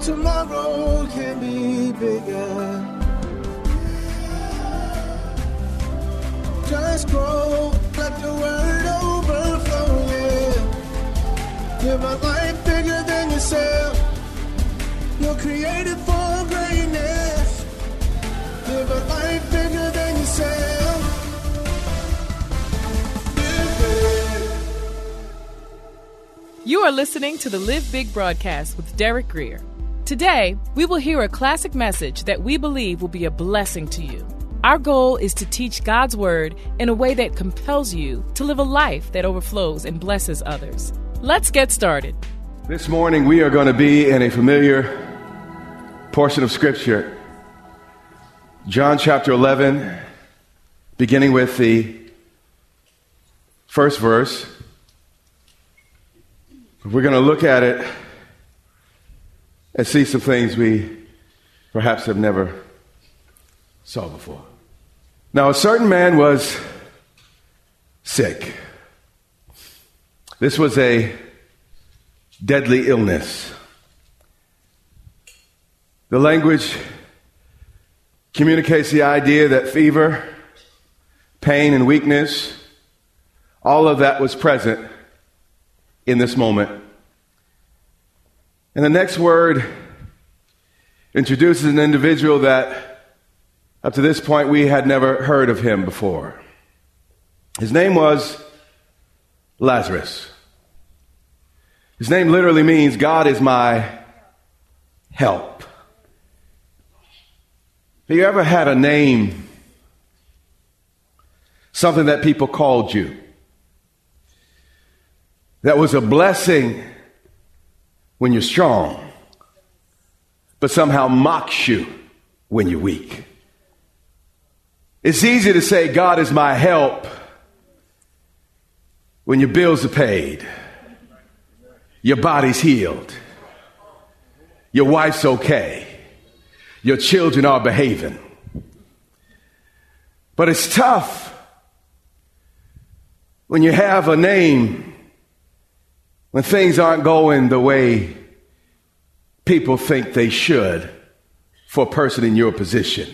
tomorrow can be bigger. Just grow, let the word overflow, a life bigger than yourself. You're created for greatness. Live a life bigger than yourself. You are listening to the Live Big broadcast with Derek Grier. Today, we will hear a classic message that we believe will be a blessing to you. Our goal is to teach God's Word in a way that compels you to live a life that overflows and blesses others. Let's get started. This morning we are going to be in a familiar portion of Scripture. John chapter 11, beginning with the first verse. We're going to look at it and see some things we perhaps have never saw before. Now, a certain man was sick. This was a deadly illness. The language communicates the idea that fever, pain, and weakness, all of that was present in this moment. And the next word introduces an individual that up to this point we had never heard of him before. His name was Lazarus. His name literally means God is my help. Have you ever had a name, something that people called you, that was a blessing when you're strong, but somehow mocks you when you're weak? It's easy to say, God is my help when your bills are paid, your body's healed, your wife's okay, your children are behaving. But it's tough when you have a name when things aren't going the way people think they should for a person in your position.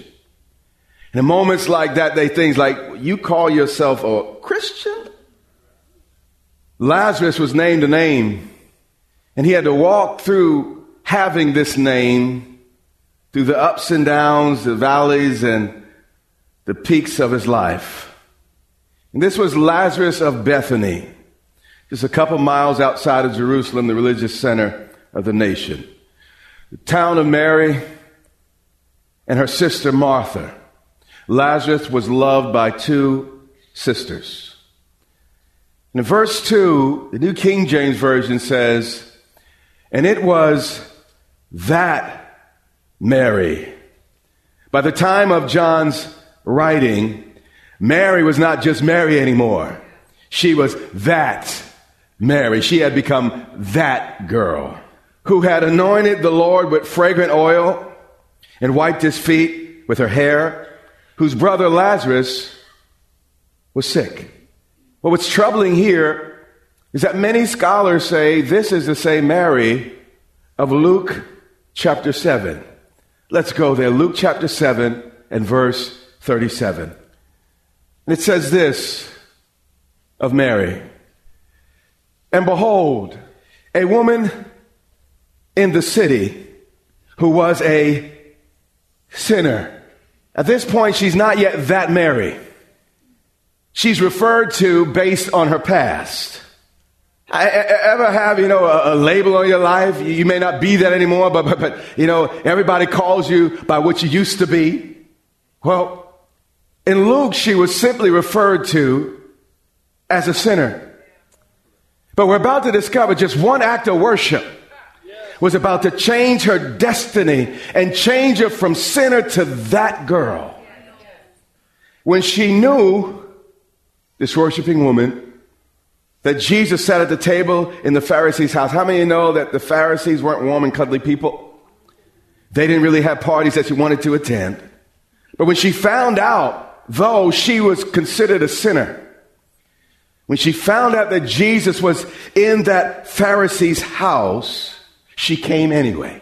And in moments like that, they things like, you call yourself a Christian? Lazarus was named a name, and he had to walk through having this name through the ups and downs, the valleys, and the peaks of his life. And this was Lazarus of Bethany, just a couple miles outside of Jerusalem, the religious center of the nation. The town of Mary and her sister Martha. Lazarus was loved by two sisters. In verse 2, the New King James Version says, And it was that Mary. By the time of John's writing, Mary was not just Mary anymore. She was that Mary. She had become that girl who had anointed the Lord with fragrant oil and wiped his feet with her hair, whose brother Lazarus was sick. But what's troubling here is that many scholars say this is the same Mary of Luke chapter 7. Let's go there. Luke chapter 7 and verse 37. And it says this of Mary And behold, a woman in the city who was a sinner. At this point, she's not yet that Mary. She's referred to based on her past. I, ever have, you know, a, a, label on your life? You may not be that anymore, but, but, but, you know, everybody calls you by what you used to be. Well, in Luke, she was simply referred to as a sinner. But we're about to discover just one act of worship was about to change her destiny and change her from sinner to that girl. When she knew, this worshiping woman, that Jesus sat at the table in the Pharisees' house. How many know that the Pharisees weren't warm and cuddly people? They didn't really have parties that she wanted to attend. But when she found out, though she was considered a sinner, when she found out that Jesus was in that Pharisee's house, she came anyway.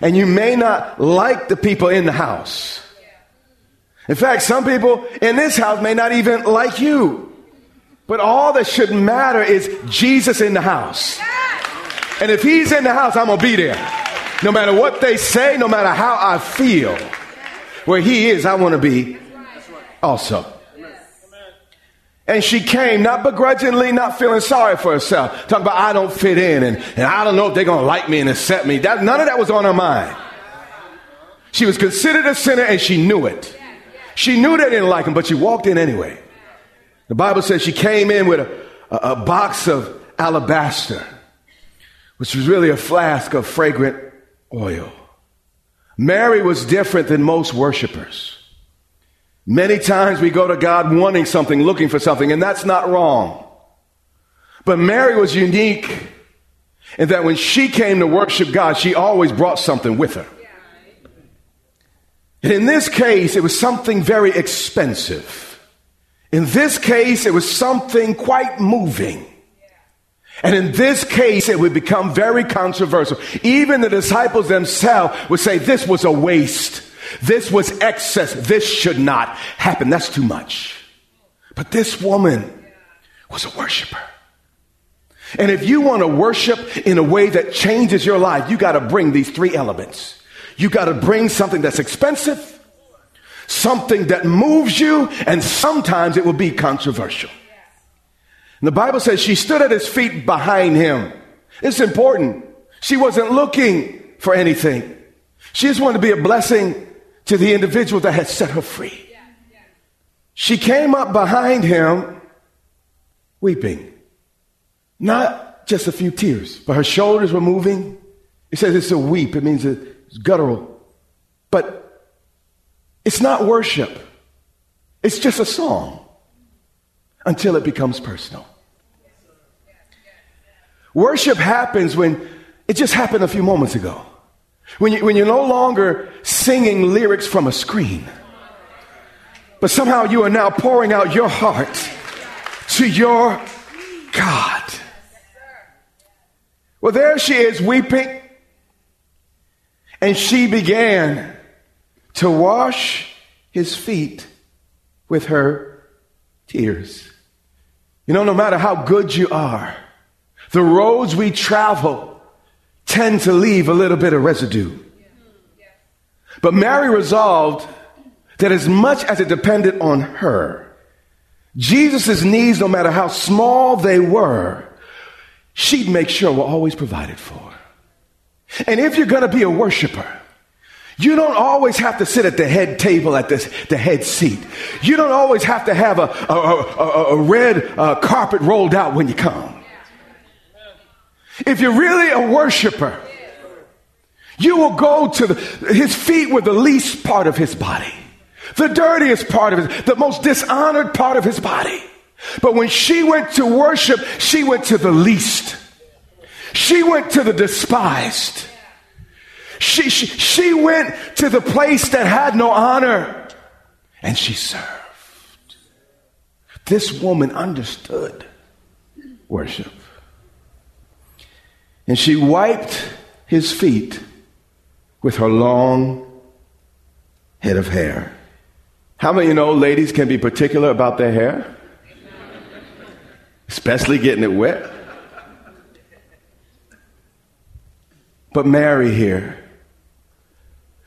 And you may not like the people in the house. In fact, some people in this house may not even like you. But all that should matter is Jesus in the house. And if he's in the house, I'm going to be there. No matter what they say, no matter how I feel. Where he is, I want to be also. And she came, not begrudgingly, not feeling sorry for herself. Talking about, I don't fit in and, and I don't know if they're going to like me and accept me. That, none of that was on her mind. She was considered a sinner and she knew it. She knew they didn't like him, but she walked in anyway. The Bible says she came in with a, a, a box of alabaster, which was really a flask of fragrant oil. Mary was different than most worshipers. Many times we go to God wanting something, looking for something, and that's not wrong. But Mary was unique in that when she came to worship God, she always brought something with her. And in this case, it was something very expensive. In this case, it was something quite moving. And in this case, it would become very controversial. Even the disciples themselves would say this was a waste. This was excess. This should not happen. That's too much. But this woman was a worshiper. And if you want to worship in a way that changes your life, you got to bring these three elements. You got to bring something that's expensive, something that moves you, and sometimes it will be controversial. And the Bible says she stood at his feet behind him. It's important. She wasn't looking for anything. She just wanted to be a blessing to the individual that had set her free. She came up behind him weeping. Not just a few tears, but her shoulders were moving. It says it's a weep, it means it's guttural. But it's not worship, it's just a song until it becomes personal. Worship happens when it just happened a few moments ago. When, you, when you're no longer singing lyrics from a screen, but somehow you are now pouring out your heart to your God. Well, there she is weeping, and she began to wash his feet with her tears. You know, no matter how good you are, the roads we travel tend to leave a little bit of residue. But Mary resolved that as much as it depended on her, Jesus' needs, no matter how small they were, she'd make sure were always provided for. And if you're going to be a worshiper, you don't always have to sit at the head table at this, the head seat. You don't always have to have a, a, a, a red uh, carpet rolled out when you come. If you're really a worshiper, you will go to the, his feet with the least part of his body, the dirtiest part of his, the most dishonored part of his body. But when she went to worship, she went to the least. She went to the despised. She, she, she went to the place that had no honor and she served. This woman understood worship. And she wiped his feet with her long head of hair. How many you know ladies can be particular about their hair? Especially getting it wet. But Mary here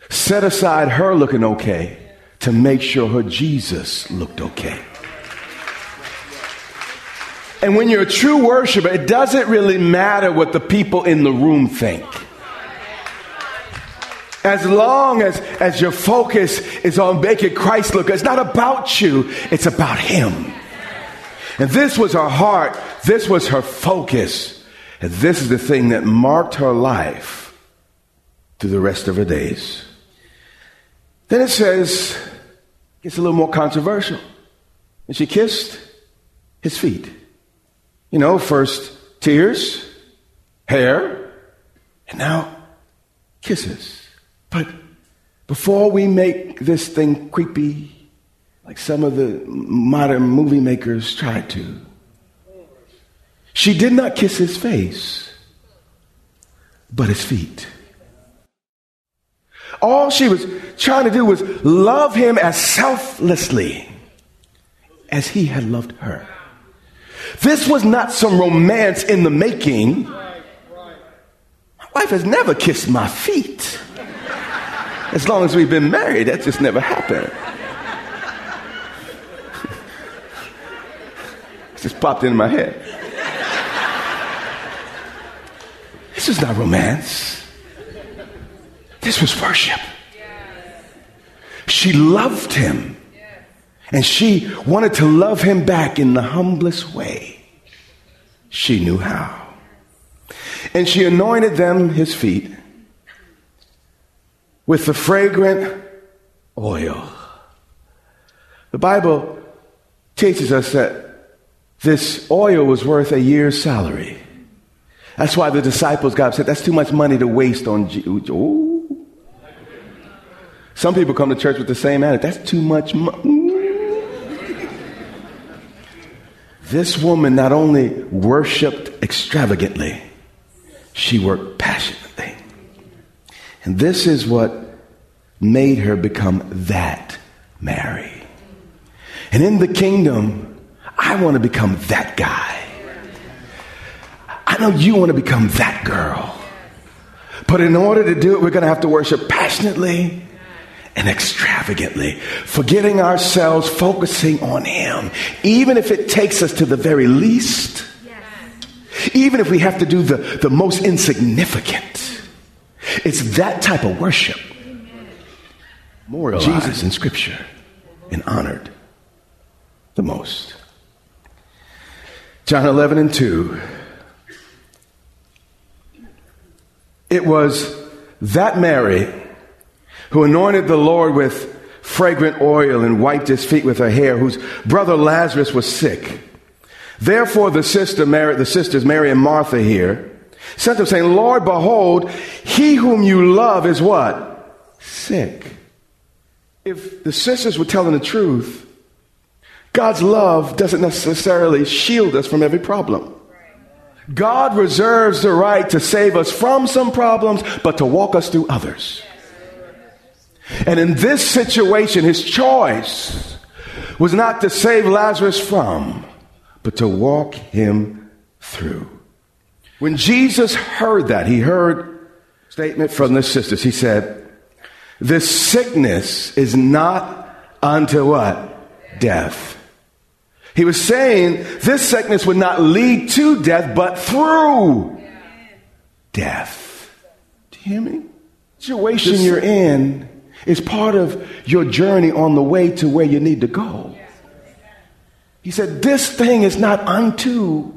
set aside her looking okay to make sure her Jesus looked okay. And when you're a true worshiper, it doesn't really matter what the people in the room think. As long as, as your focus is on making Christ look, it's not about you, it's about Him. And this was her heart. This was her focus. And this is the thing that marked her life through the rest of her days. Then it says, gets a little more controversial. And she kissed his feet. You know, first tears, hair, and now kisses. But before we make this thing creepy, like some of the modern movie makers tried to, she did not kiss his face, but his feet. All she was trying to do was love him as selflessly as he had loved her. This was not some romance in the making. My wife has never kissed my feet. As long as we've been married, that just never happened. it just popped into my head. This is not romance. This was worship. She loved him. And she wanted to love him back in the humblest way she knew how. And she anointed them, his feet, with the fragrant oil. The Bible teaches us that this oil was worth a year's salary. That's why the disciples got upset. That's too much money to waste on. G-. Some people come to church with the same attitude. That's too much money. This woman not only worshiped extravagantly, she worked passionately. And this is what made her become that Mary. And in the kingdom, I want to become that guy. I know you want to become that girl. But in order to do it, we're going to have to worship passionately and extravagantly, forgetting ourselves, focusing on Him, even if it takes us to the very least, even if we have to do the, the most insignificant. It's that type of worship. More Jesus in Scripture and honored the most. John 11 and 2. It was that Mary who anointed the Lord with fragrant oil and wiped his feet with her hair, whose brother Lazarus was sick. Therefore, the sister Mary, the sisters Mary and Martha here sent them saying, Lord, behold, he whom you love is what? Sick. If the sisters were telling the truth, God's love doesn't necessarily shield us from every problem. God reserves the right to save us from some problems, but to walk us through others. And in this situation, his choice was not to save Lazarus from, but to walk him through. When Jesus heard that, he heard a statement from the sisters. He said, This sickness is not unto what? Death. He was saying this sickness would not lead to death, but through death. Do you hear me? The situation you're in is part of your journey on the way to where you need to go. He said, This thing is not unto,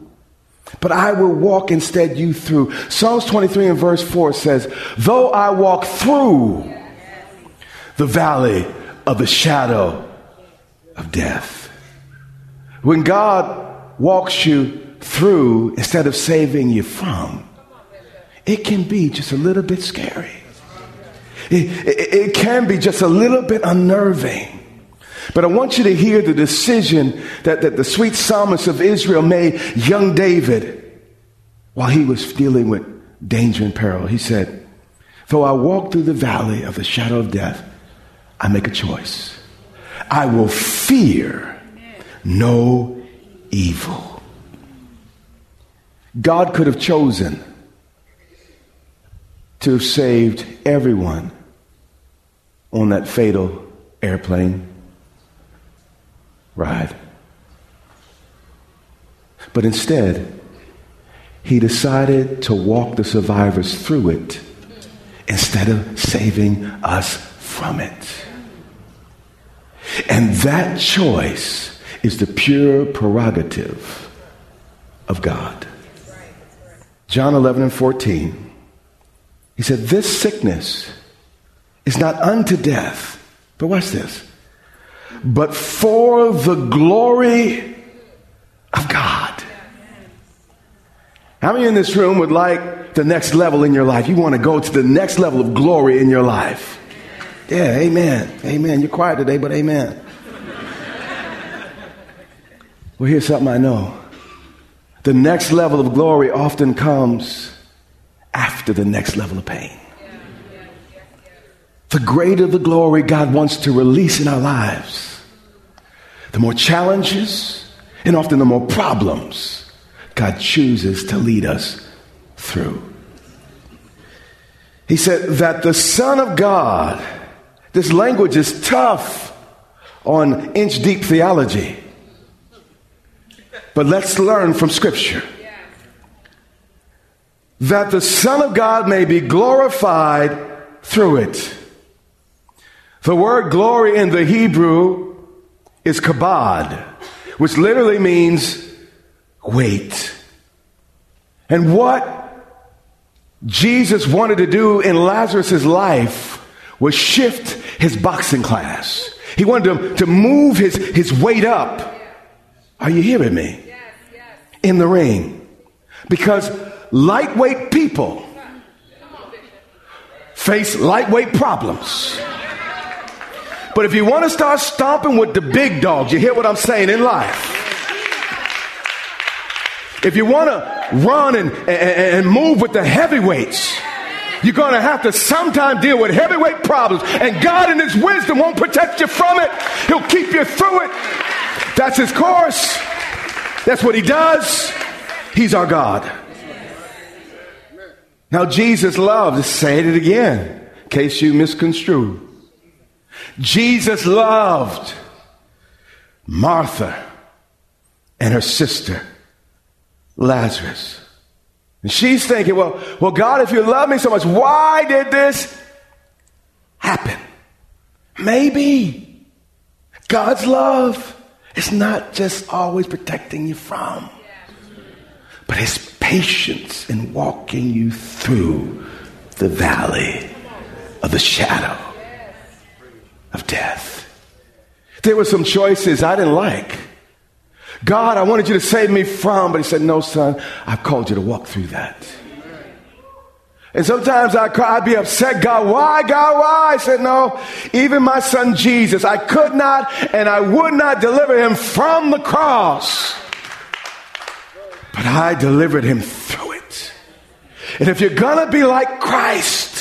but I will walk instead you through. Psalms 23 and verse 4 says, Though I walk through the valley of the shadow of death. When God walks you through instead of saving you from, it can be just a little bit scary. It, it, can be just a little bit unnerving. But I want you to hear the decision that, that the sweet psalmist of Israel made, young David, while he was dealing with danger and peril. He said, Though I walk through the valley of the shadow of death, I make a choice. I will fear no evil. God could have chosen to have saved everyone on that fatal airplane ride. But instead, he decided to walk the survivors through it instead of saving us from it. And that choice is the pure prerogative of God. John 11 and 14, he said, This sickness is not unto death, but watch this, but for the glory of God. How many in this room would like the next level in your life? You want to go to the next level of glory in your life. Yeah, amen. Amen. You're quiet today, but amen. well, here's something I know the next level of glory often comes after the next level of pain. The greater the glory God wants to release in our lives, the more challenges and often the more problems God chooses to lead us through. He said that the Son of God, this language is tough on inch deep theology. But let's learn from Scripture that the Son of God may be glorified through it. The word glory in the Hebrew is kabod, which literally means weight. And what Jesus wanted to do in Lazarus' life was shift his boxing class. He wanted to, to move his, his weight up. Are you hearing me? Yes, yes. In the ring. Because lightweight people face lightweight problems. But if you want to start stomping with the big dogs, you hear what I'm saying in life. If you want to run and, and, and move with the heavyweights, you're going to have to sometime deal with heavyweight problems. And God, in His wisdom, won't protect you from it. He'll keep you through it. That's His course. That's what He does. He's our God. Now, Jesus loved, say it again, in case you misconstrue. Jesus loved Martha and her sister Lazarus. And she's thinking, well, well, God, if you love me so much, why did this happen? Maybe God's love is not just always protecting you from, but his patience in walking you through the valley of the shadow of death. There were some choices I didn't like. God, I wanted you to save me from, but he said, no, son, I've called you to walk through that. And sometimes I cry, I'd be upset, God, why, God, why? I said, no, even my son Jesus, I could not and I would not deliver him from the cross. But I delivered him through it. And if you're gonna be like Christ,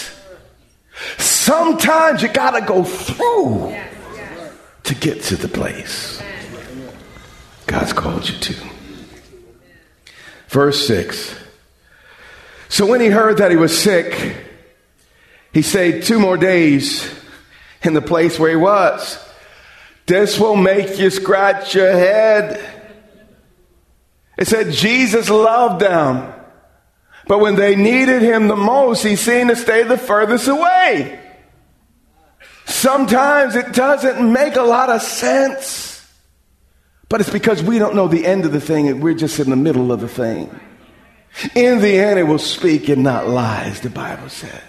sometimes you gotta go through to get to the place. God's called you to. Verse 6. So when he heard that he was sick, he stayed two more days in the place where he was. This will make you scratch your head. It said Jesus loved them. But when they needed him the most, he seemed to stay the furthest away. Sometimes it doesn't make a lot of sense. But it's because we don't know the end of the thing and we're just in the middle of the thing. In the end, it will speak and not lies, the Bible says.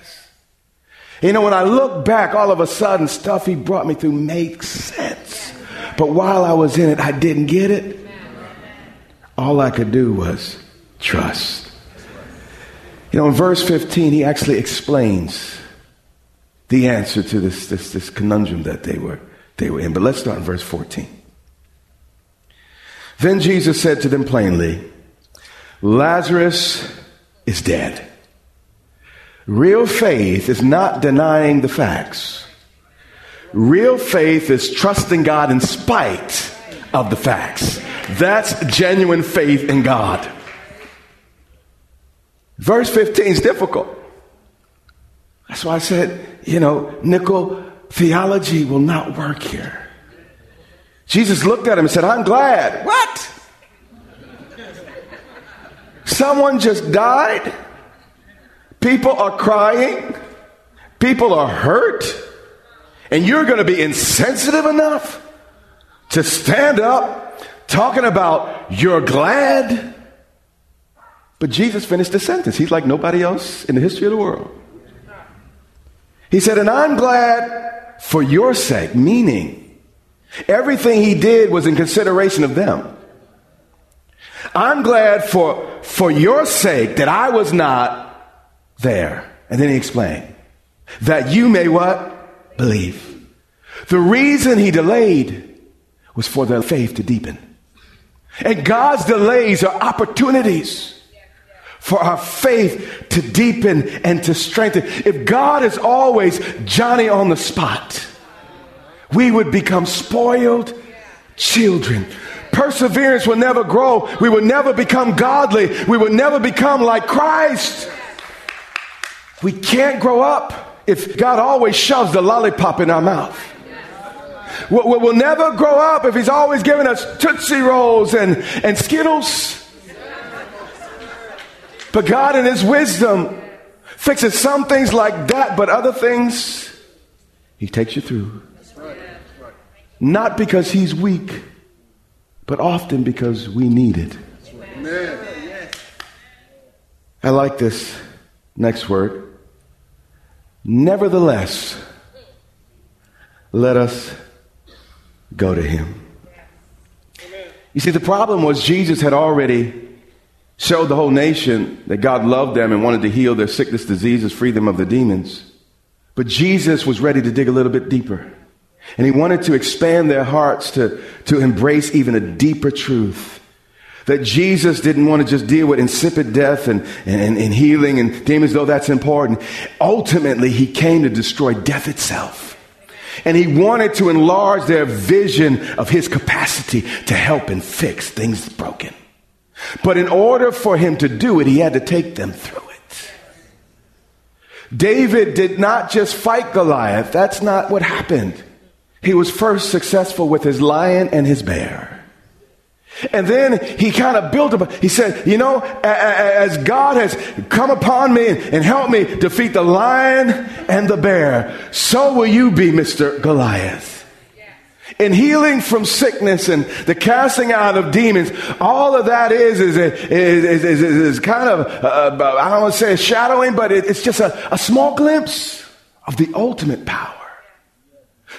You know, when I look back, all of a sudden, stuff he brought me through makes sense. But while I was in it, I didn't get it. All I could do was trust. You know, in verse 15, he actually explains the answer to this, this, this conundrum that they were, they were in. But let's start in verse 14. Then Jesus said to them plainly, Lazarus is dead. Real faith is not denying the facts. Real faith is trusting God in spite of the facts. That's genuine faith in God. Verse 15 is difficult. That's why I said, you know, nickel theology will not work here. Jesus looked at him and said, I'm glad. What? Someone just died. People are crying. People are hurt. And you're going to be insensitive enough to stand up talking about you're glad. But Jesus finished the sentence. He's like nobody else in the history of the world. He said, And I'm glad for your sake, meaning everything he did was in consideration of them. I'm glad for, for your sake that I was not there. And then he explained that you may what? Believe. The reason he delayed was for their faith to deepen. And God's delays are opportunities for our faith to deepen and to strengthen. If God is always Johnny on the spot, we would become spoiled children. Perseverance will never grow. We will never become godly. We will never become like Christ. We can't grow up if God always shoves the lollipop in our mouth. We'll, we'll never grow up if He's always giving us Tootsie Rolls and, and Skittles. But God, in His wisdom, fixes some things like that, but other things, He takes you through. Not because He's weak, but often because we need it. I like this next word. Nevertheless, let us go to him. You see, the problem was Jesus had already showed the whole nation that God loved them and wanted to heal their sickness, diseases, free them of the demons. But Jesus was ready to dig a little bit deeper. And he wanted to expand their hearts to, to embrace even a deeper truth. That Jesus didn't want to just deal with insipid death and, and, and healing and demons, though that's important. Ultimately, he came to destroy death itself. And he wanted to enlarge their vision of his capacity to help and fix things broken. But in order for him to do it, he had to take them through it. David did not just fight Goliath. That's not what happened. He was first successful with his lion and his bear. And then he kind of built up. He said, You know, as God has come upon me and helped me defeat the lion and the bear, so will you be, Mr. Goliath. In healing from sickness and the casting out of demons, all of that is is is, is, is kind of uh, I don't want to say shadowing, but it, it's just a, a small glimpse of the ultimate power.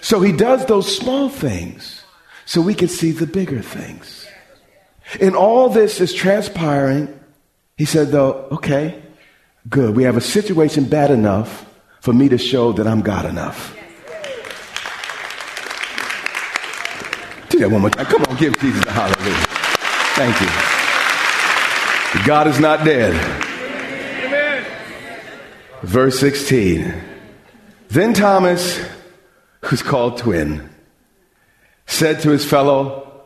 So he does those small things so we can see the bigger things. And all this is transpiring. He said, though, okay, good. We have a situation bad enough for me to show that I'm God enough. Do that one more time. Come on, give Jesus a hallelujah. Thank you. God is not dead. Amen. Verse 16. Then Thomas, who's called twin, said to his fellow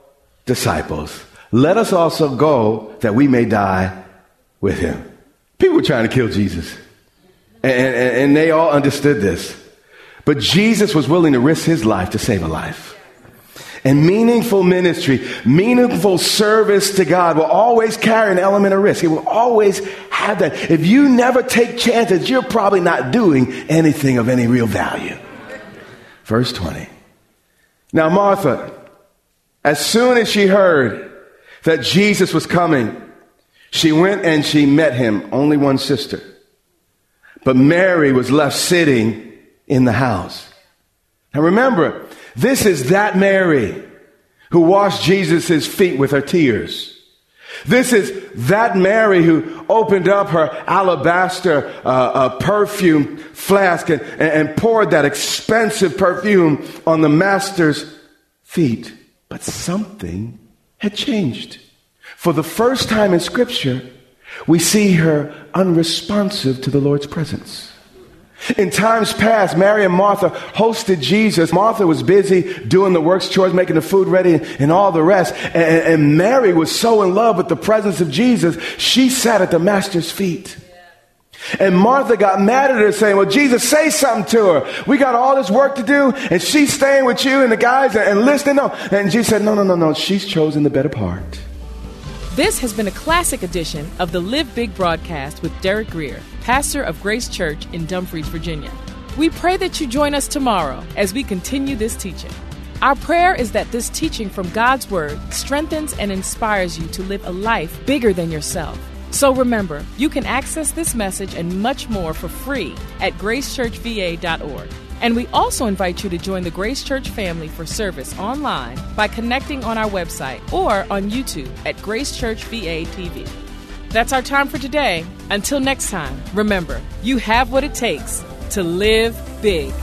disciples, let us also go that we may die with him. People were trying to kill Jesus. And, and, and, they all understood this. But Jesus was willing to risk his life to save a life. And meaningful ministry, meaningful service to God will always carry an element of risk. It will always have that. If you never take chances, you're probably not doing anything of any real value. Verse 20. Now, Martha, as soon as she heard that Jesus was coming, she went and she met him, only one sister. But Mary was left sitting in the house. Now remember, this is that Mary who washed Jesus' feet with her tears. This is that Mary who opened up her alabaster uh, uh, perfume flask and, and poured that expensive perfume on the master's feet. But something had changed. For the first time in Scripture, we see her unresponsive to the Lord's presence. In times past, Mary and Martha hosted Jesus. Martha was busy doing the works, chores, making the food ready, and all the rest. And, and, Mary was so in love with the presence of Jesus, she sat at the Master's feet. And Martha got mad at her, saying, Well, Jesus, say something to her. We got all this work to do, and she's staying with you and the guys and listening. No. And Jesus said, No, no, no, no. She's chosen the better part. This has been a classic edition of the Live Big broadcast with Derek Grier, pastor of Grace Church in Dumfries, Virginia. We pray that you join us tomorrow as we continue this teaching. Our prayer is that this teaching from God's Word strengthens and inspires you to live a life bigger than yourself. So remember, you can access this message and much more for free at gracechurchva.org. And we also invite you to join the Grace Church family for service online by connecting on our website or on YouTube at Grace Church VA TV. That's our time for today. Until next time, remember, you have what it takes to live big.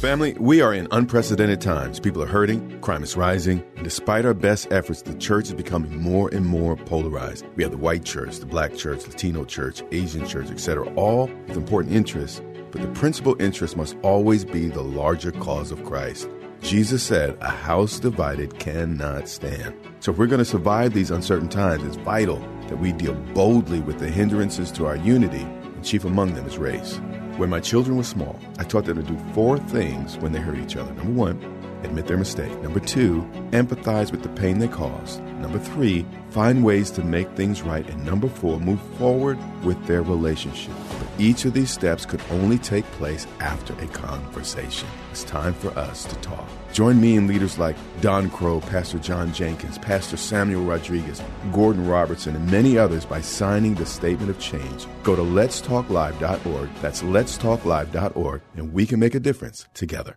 Family, we are in unprecedented times. People are hurting, crime is rising, and despite our best efforts, the church is becoming more and more polarized. We have the white church, the black church, Latino church, Asian church, etc., all with important interests, but the principal interest must always be the larger cause of Christ. Jesus said, A house divided cannot stand. So if we're going to survive these uncertain times, it's vital that we deal boldly with the hindrances to our unity, and chief among them is race. When my children were small, I taught them to do four things when they hurt each other. Number one, admit their mistake. Number two, empathize with the pain they caused. Number three, find ways to make things right. And number four, move forward with their relationship. But each of these steps could only take place after a conversation. It's time for us to talk. Join me and leaders like Don Crow, Pastor John Jenkins, Pastor Samuel Rodriguez, Gordon Robertson, and many others by signing the Statement of Change. Go to letstalklive.org. That's letstalklive.org, and we can make a difference together.